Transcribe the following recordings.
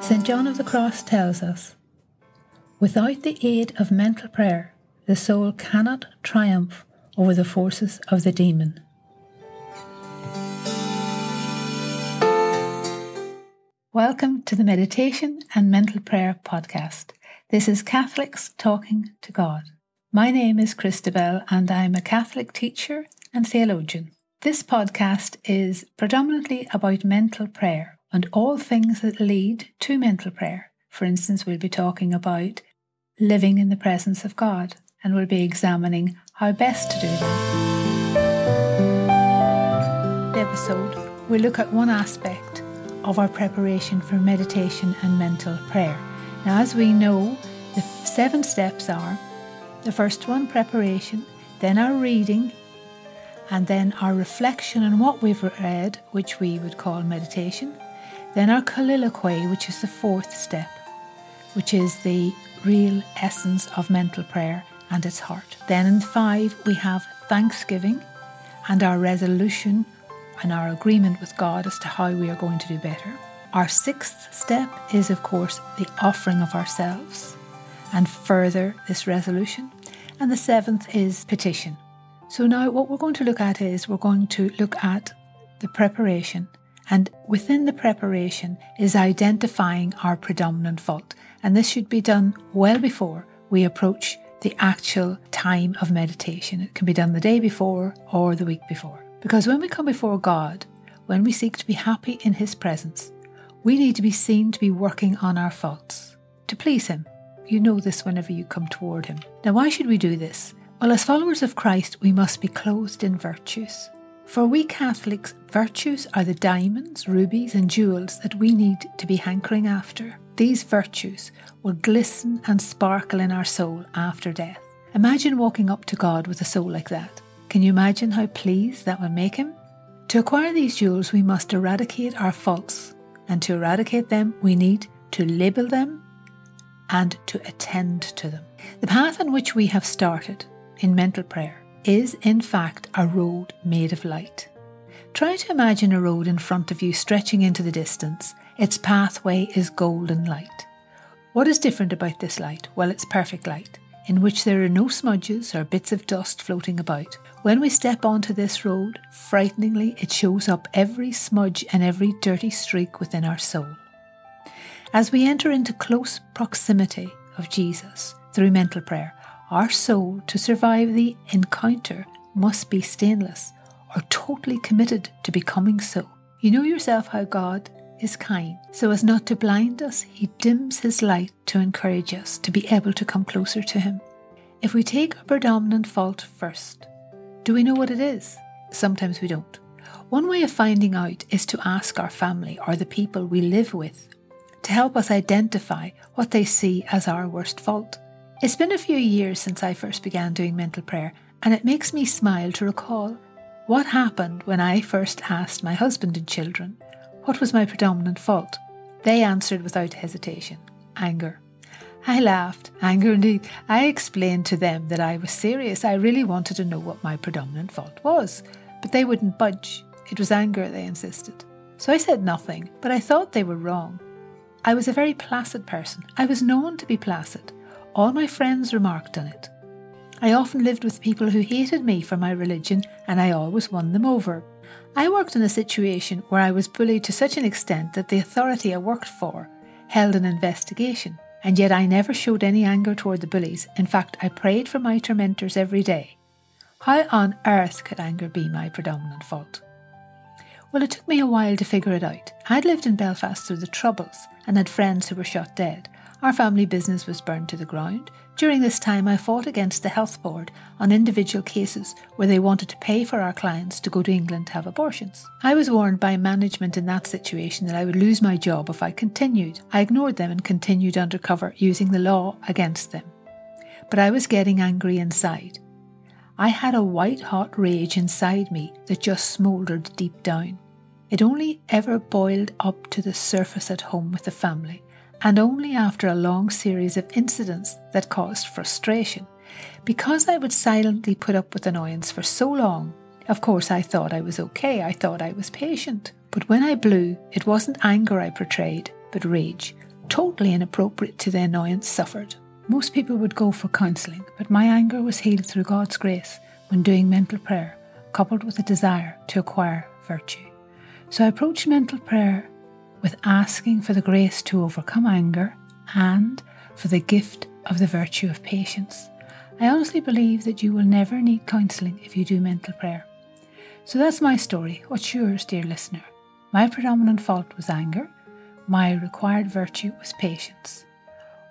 St. John of the Cross tells us Without the aid of mental prayer, the soul cannot triumph over the forces of the demon. Welcome to the Meditation and Mental Prayer podcast. This is Catholics Talking to God. My name is Christabel and I'm a Catholic teacher and theologian. This podcast is predominantly about mental prayer and all things that lead to mental prayer. For instance, we'll be talking about living in the presence of God and we'll be examining how best to do that. The episode, we'll look at one aspect of our preparation for meditation and mental prayer. Now, as we know, the seven steps are the first one, preparation, then our reading, and then our reflection on what we've read, which we would call meditation, then our colloquy, which is the fourth step, which is the real essence of mental prayer and its heart. Then in five, we have thanksgiving and our resolution and our agreement with God as to how we are going to do better. Our sixth step is, of course, the offering of ourselves and further this resolution. And the seventh is petition. So now what we're going to look at is we're going to look at the preparation. And within the preparation is identifying our predominant fault. And this should be done well before we approach the actual time of meditation. It can be done the day before or the week before. Because when we come before God, when we seek to be happy in His presence, we need to be seen to be working on our faults to please Him. You know this whenever you come toward Him. Now, why should we do this? Well, as followers of Christ, we must be clothed in virtues. For we Catholics, virtues are the diamonds, rubies, and jewels that we need to be hankering after. These virtues will glisten and sparkle in our soul after death. Imagine walking up to God with a soul like that. Can you imagine how pleased that would make him? To acquire these jewels, we must eradicate our faults, and to eradicate them, we need to label them and to attend to them. The path on which we have started in mental prayer is, in fact, a road made of light. Try to imagine a road in front of you stretching into the distance. Its pathway is golden light. What is different about this light? Well, it's perfect light, in which there are no smudges or bits of dust floating about. When we step onto this road, frighteningly, it shows up every smudge and every dirty streak within our soul. As we enter into close proximity of Jesus through mental prayer, our soul, to survive the encounter, must be stainless or totally committed to becoming so. You know yourself how God is kind. So as not to blind us, He dims His light to encourage us to be able to come closer to Him. If we take a predominant fault first, do we know what it is? Sometimes we don't. One way of finding out is to ask our family or the people we live with to help us identify what they see as our worst fault. It's been a few years since I first began doing mental prayer, and it makes me smile to recall what happened when I first asked my husband and children what was my predominant fault. They answered without hesitation anger. I laughed. Anger indeed. I explained to them that I was serious. I really wanted to know what my predominant fault was. But they wouldn't budge. It was anger, they insisted. So I said nothing, but I thought they were wrong. I was a very placid person. I was known to be placid. All my friends remarked on it. I often lived with people who hated me for my religion, and I always won them over. I worked in a situation where I was bullied to such an extent that the authority I worked for held an investigation and yet I never showed any anger toward the bullies. In fact, I prayed for my tormentors every day. How on earth could anger be my predominant fault? Well, it took me a while to figure it out. I'd lived in Belfast through the Troubles and had friends who were shot dead. Our family business was burned to the ground. During this time, I fought against the health board on individual cases where they wanted to pay for our clients to go to England to have abortions. I was warned by management in that situation that I would lose my job if I continued. I ignored them and continued undercover, using the law against them. But I was getting angry inside. I had a white hot rage inside me that just smouldered deep down. It only ever boiled up to the surface at home with the family and only after a long series of incidents that caused frustration. Because I would silently put up with annoyance for so long, of course I thought I was okay, I thought I was patient. But when I blew, it wasn't anger I portrayed, but rage, totally inappropriate to the annoyance suffered. Most people would go for counselling, but my anger was healed through God's grace when doing mental prayer, coupled with a desire to acquire virtue. So I approached mental prayer with asking for the grace to overcome anger and for the gift of the virtue of patience. I honestly believe that you will never need counselling if you do mental prayer. So that's my story. What's yours, dear listener? My predominant fault was anger. My required virtue was patience.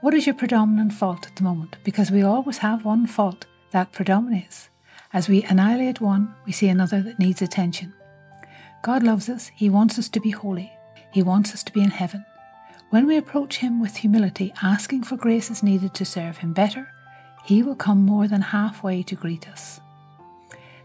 What is your predominant fault at the moment? Because we always have one fault that predominates. As we annihilate one, we see another that needs attention. God loves us, He wants us to be holy, He wants us to be in heaven. When we approach Him with humility, asking for graces needed to serve Him better, He will come more than halfway to greet us.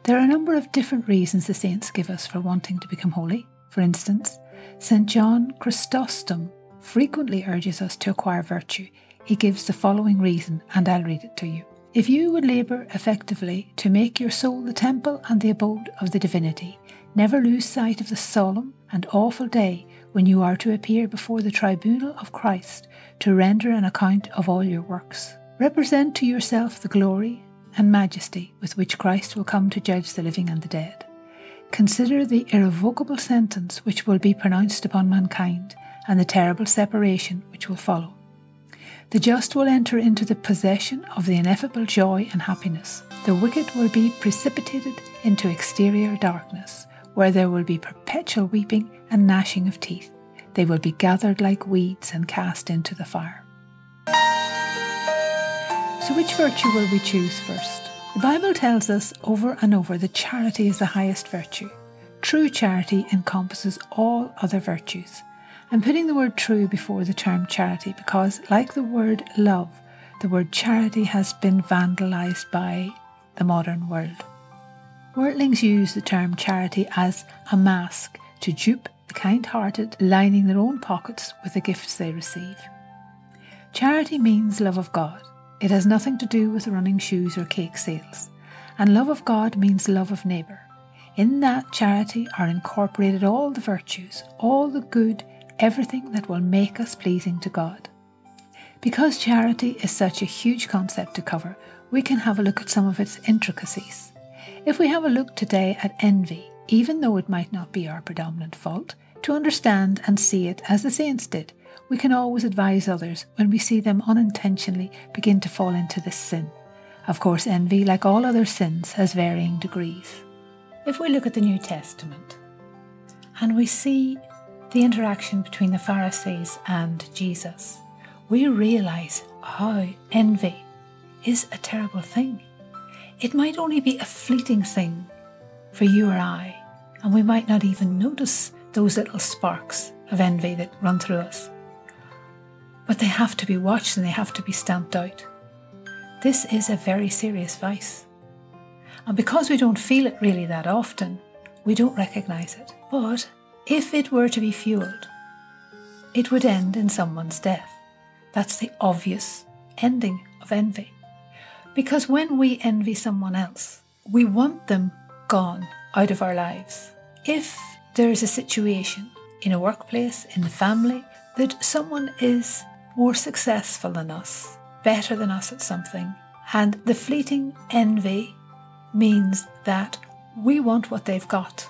There are a number of different reasons the saints give us for wanting to become holy. For instance, St. John Chrysostom frequently urges us to acquire virtue. He gives the following reason, and I'll read it to you. If you would labour effectively to make your soul the temple and the abode of the divinity, never lose sight of the solemn and awful day when you are to appear before the tribunal of Christ to render an account of all your works. Represent to yourself the glory and majesty with which Christ will come to judge the living and the dead. Consider the irrevocable sentence which will be pronounced upon mankind and the terrible separation which will follow. The just will enter into the possession of the ineffable joy and happiness. The wicked will be precipitated into exterior darkness, where there will be perpetual weeping and gnashing of teeth. They will be gathered like weeds and cast into the fire. So, which virtue will we choose first? The Bible tells us over and over that charity is the highest virtue. True charity encompasses all other virtues. I'm putting the word true before the term charity because, like the word love, the word charity has been vandalised by the modern world. Worldlings use the term charity as a mask to dupe the kind hearted, lining their own pockets with the gifts they receive. Charity means love of God. It has nothing to do with running shoes or cake sales. And love of God means love of neighbour. In that charity are incorporated all the virtues, all the good, everything that will make us pleasing to God. Because charity is such a huge concept to cover, we can have a look at some of its intricacies. If we have a look today at envy, even though it might not be our predominant fault, to understand and see it as the saints did, we can always advise others when we see them unintentionally begin to fall into this sin. Of course, envy, like all other sins, has varying degrees. If we look at the New Testament and we see the interaction between the Pharisees and Jesus, we realize how envy is a terrible thing. It might only be a fleeting thing for you or I, and we might not even notice those little sparks of envy that run through us. But they have to be watched and they have to be stamped out. This is a very serious vice. And because we don't feel it really that often, we don't recognize it. But if it were to be fuelled, it would end in someone's death. That's the obvious ending of envy. Because when we envy someone else, we want them gone out of our lives. If there is a situation in a workplace, in the family, that someone is more successful than us, better than us at something, and the fleeting envy means that we want what they've got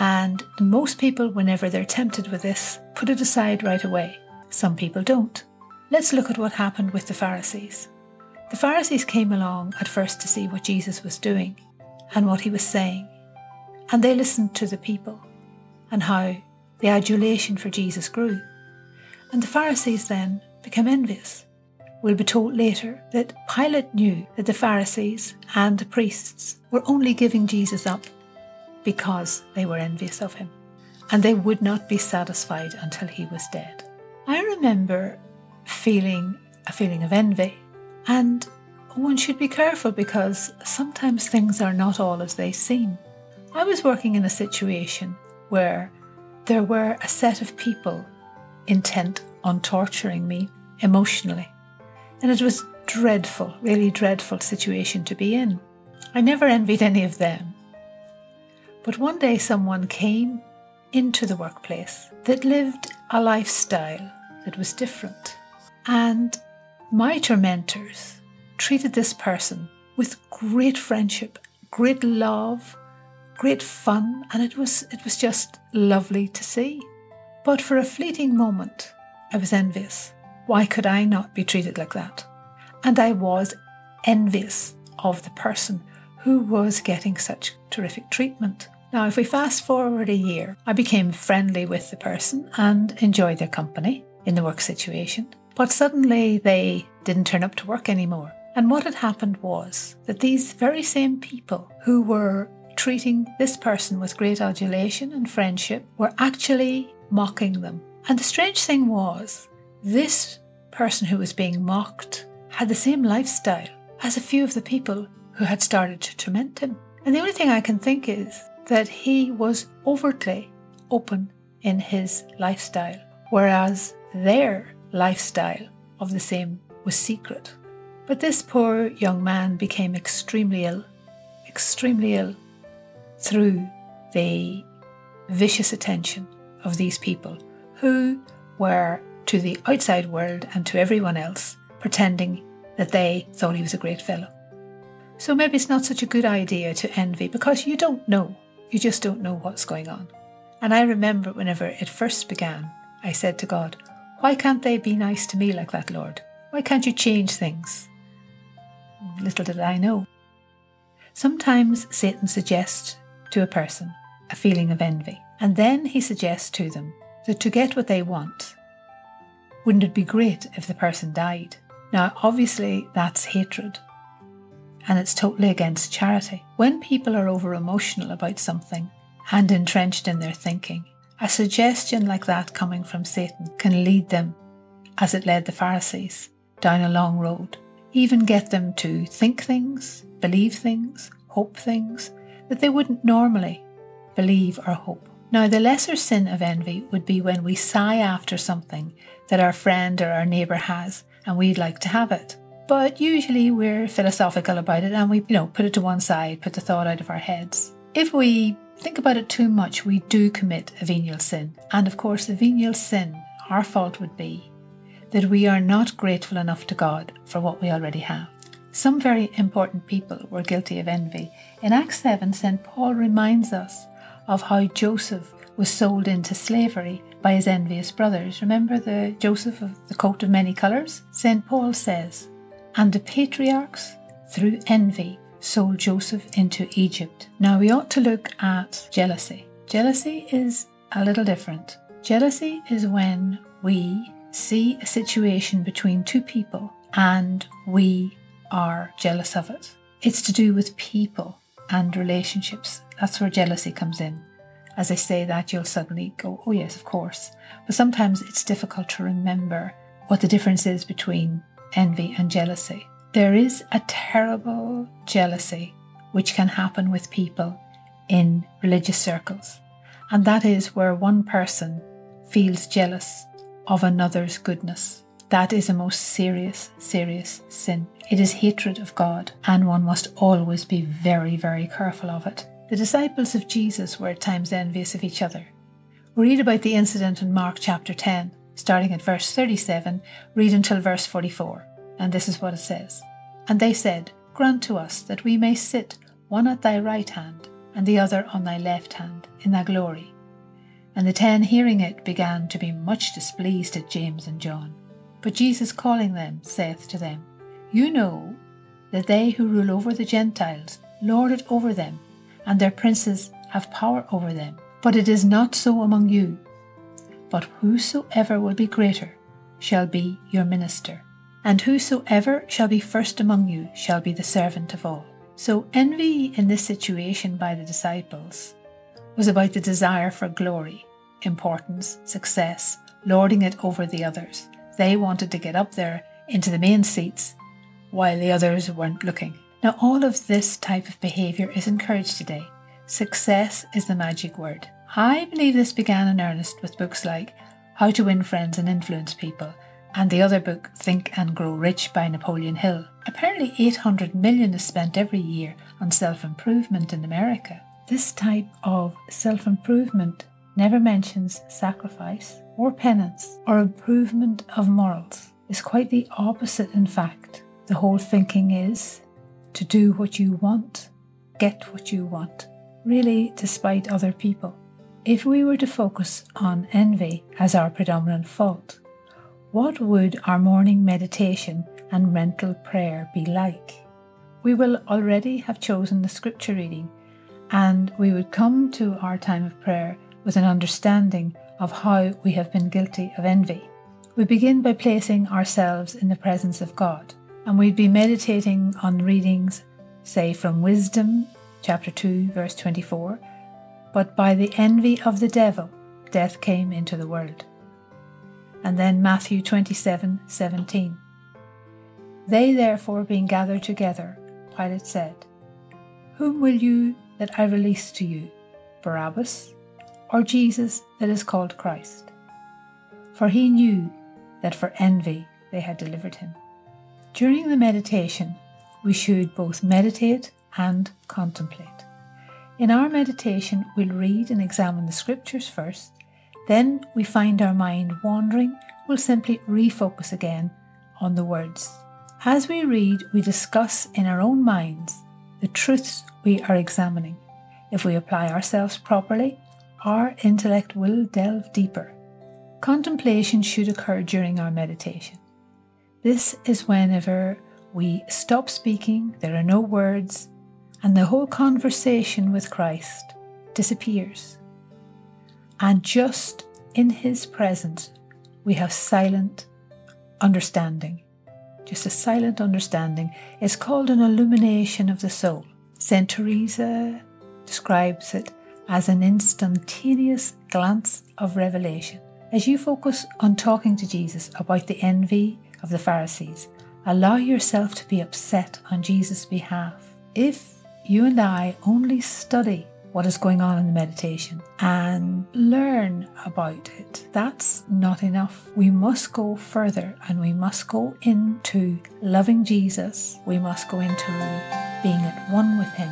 and most people, whenever they're tempted with this, put it aside right away. Some people don't. Let's look at what happened with the Pharisees. The Pharisees came along at first to see what Jesus was doing and what he was saying, and they listened to the people and how the adulation for Jesus grew. And the Pharisees then became envious. We'll be told later that Pilate knew that the Pharisees and the priests were only giving Jesus up because they were envious of him, and they would not be satisfied until he was dead. I remember feeling a feeling of envy, and one should be careful because sometimes things are not all as they seem. I was working in a situation where there were a set of people intent on torturing me emotionally, and it was dreadful, really dreadful situation to be in. I never envied any of them. But one day someone came into the workplace that lived a lifestyle that was different. And my tormentors treated this person with great friendship, great love, great fun, and it was it was just lovely to see. But for a fleeting moment, I was envious. Why could I not be treated like that? And I was envious of the person who was getting such terrific treatment. Now, if we fast forward a year, I became friendly with the person and enjoyed their company in the work situation. But suddenly they didn't turn up to work anymore. And what had happened was that these very same people who were treating this person with great adulation and friendship were actually mocking them. And the strange thing was, this person who was being mocked had the same lifestyle as a few of the people who had started to torment him. And the only thing I can think is that he was overtly open in his lifestyle, whereas their lifestyle of the same was secret. But this poor young man became extremely ill, extremely ill, through the vicious attention of these people who were to the outside world and to everyone else pretending that they thought he was a great fellow. So maybe it's not such a good idea to envy because you don't know. You just don't know what's going on. And I remember whenever it first began, I said to God, Why can't they be nice to me like that, Lord? Why can't you change things? Little did I know. Sometimes Satan suggests to a person a feeling of envy, and then he suggests to them that to get what they want, wouldn't it be great if the person died? Now, obviously, that's hatred, and it's totally against charity. When people are over emotional about something and entrenched in their thinking, a suggestion like that coming from Satan can lead them, as it led the Pharisees, down a long road even get them to think things, believe things, hope things that they wouldn't normally believe or hope. Now, the lesser sin of envy would be when we sigh after something that our friend or our neighbour has and we'd like to have it. But usually we're philosophical about it and we, you know, put it to one side, put the thought out of our heads. If we think about it too much, we do commit a venial sin. And of course, the venial sin, our fault would be that we are not grateful enough to God for what we already have. Some very important people were guilty of envy. In Acts 7, St. Paul reminds us of how Joseph was sold into slavery by his envious brothers. Remember the Joseph of the coat of many colours? St. Paul says, And the patriarchs, through envy, sold Joseph into Egypt. Now we ought to look at jealousy. Jealousy is a little different. Jealousy is when we see a situation between two people and we are jealous of it. It's to do with people and relationships. That's where jealousy comes in. As I say that, you'll suddenly go, oh, yes, of course. But sometimes it's difficult to remember what the difference is between envy and jealousy. There is a terrible jealousy which can happen with people in religious circles, and that is where one person feels jealous of another's goodness. That is a most serious, serious sin. It is hatred of God, and one must always be very, very careful of it. The disciples of Jesus were at times envious of each other. We read about the incident in Mark chapter 10, starting at verse 37, read until verse 44. And this is what it says And they said, Grant to us that we may sit one at thy right hand, and the other on thy left hand, in thy glory. And the ten, hearing it, began to be much displeased at James and John. But Jesus, calling them, saith to them, You know that they who rule over the Gentiles lord it over them, and their princes have power over them. But it is not so among you. But whosoever will be greater shall be your minister, and whosoever shall be first among you shall be the servant of all. So, envy in this situation by the disciples was about the desire for glory, importance, success, lording it over the others. They wanted to get up there into the main seats while the others weren't looking. Now, all of this type of behaviour is encouraged today. Success is the magic word. I believe this began in earnest with books like How to Win Friends and Influence People and the other book Think and Grow Rich by Napoleon Hill. Apparently 800 million is spent every year on self-improvement in America. This type of self improvement never mentions sacrifice or penance or improvement of morals. It's quite the opposite, in fact. The whole thinking is to do what you want, get what you want, really despite other people. If we were to focus on envy as our predominant fault, what would our morning meditation and mental prayer be like? We will already have chosen the scripture reading, and we would come to our time of prayer with an understanding of how we have been guilty of envy. We begin by placing ourselves in the presence of God, and we'd be meditating on readings, say from Wisdom chapter 2, verse 24. But by the envy of the devil, death came into the world. And then Matthew 27, 17. They therefore being gathered together, Pilate said, Whom will you that I release to you, Barabbas, or Jesus that is called Christ? For he knew that for envy they had delivered him. During the meditation, we should both meditate and contemplate. In our meditation, we'll read and examine the scriptures first, then we find our mind wandering, we'll simply refocus again on the words. As we read, we discuss in our own minds the truths we are examining. If we apply ourselves properly, our intellect will delve deeper. Contemplation should occur during our meditation. This is whenever we stop speaking, there are no words, and the whole conversation with Christ disappears. And just in His presence, we have silent understanding. Just a silent understanding. It's called an illumination of the soul. St. Teresa describes it as an instantaneous glance of revelation. As you focus on talking to Jesus about the envy of the Pharisees, allow yourself to be upset on Jesus' behalf. If you and I only study what is going on in the meditation and learn about it. That's not enough. We must go further and we must go into loving Jesus. We must go into being at one with Him.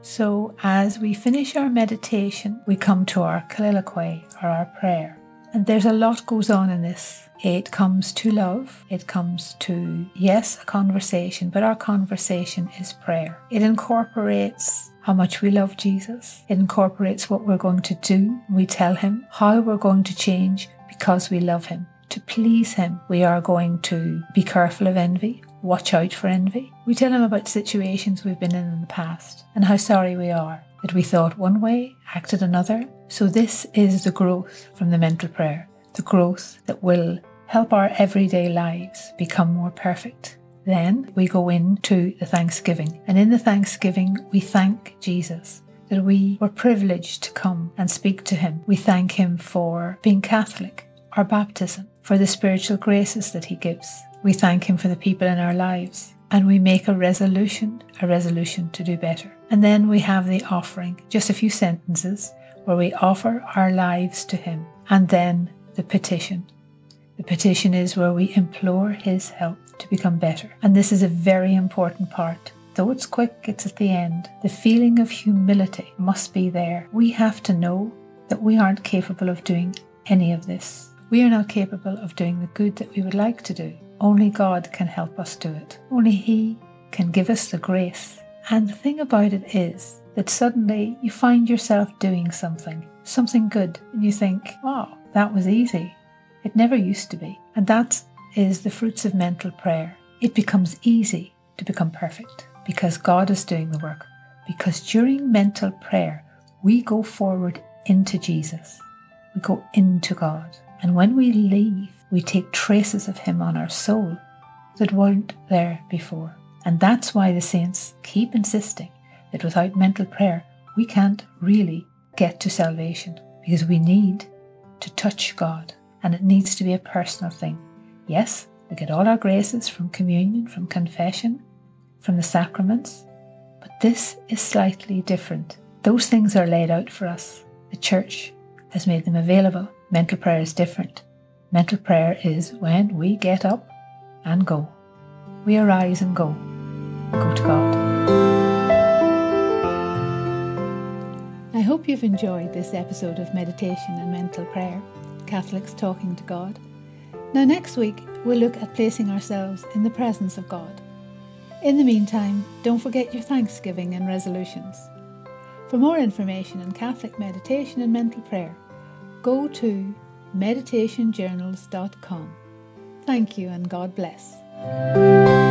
So, as we finish our meditation, we come to our colloquy or our prayer. And there's a lot goes on in this. It comes to love. It comes to, yes, a conversation, but our conversation is prayer. It incorporates how much we love Jesus. It incorporates what we're going to do. We tell him how we're going to change because we love him. To please him, we are going to be careful of envy, watch out for envy. We tell him about situations we've been in in the past and how sorry we are that we thought one way, acted another. So, this is the growth from the mental prayer, the growth that will help our everyday lives become more perfect. Then we go into the thanksgiving, and in the thanksgiving, we thank Jesus that we were privileged to come and speak to him. We thank him for being Catholic, our baptism, for the spiritual graces that he gives. We thank him for the people in our lives and we make a resolution, a resolution to do better. And then we have the offering, just a few sentences where we offer our lives to Him. And then the petition. The petition is where we implore His help to become better. And this is a very important part. Though it's quick, it's at the end. The feeling of humility must be there. We have to know that we aren't capable of doing any of this. We are not capable of doing the good that we would like to do. Only God can help us do it. Only He can give us the grace. And the thing about it is that suddenly you find yourself doing something, something good, and you think, wow, that was easy. It never used to be. And that is the fruits of mental prayer. It becomes easy to become perfect because God is doing the work. Because during mental prayer, we go forward into Jesus. We go into God. And when we leave, we take traces of Him on our soul that weren't there before. And that's why the saints keep insisting that without mental prayer, we can't really get to salvation because we need to touch God and it needs to be a personal thing. Yes, we get all our graces from communion, from confession, from the sacraments, but this is slightly different. Those things are laid out for us. The church has made them available. Mental prayer is different. Mental prayer is when we get up and go. We arise and go. Go to God. Hope you've enjoyed this episode of Meditation and Mental Prayer Catholics Talking to God. Now, next week, we'll look at placing ourselves in the presence of God. In the meantime, don't forget your thanksgiving and resolutions. For more information on Catholic meditation and mental prayer, go to meditationjournals.com. Thank you and God bless.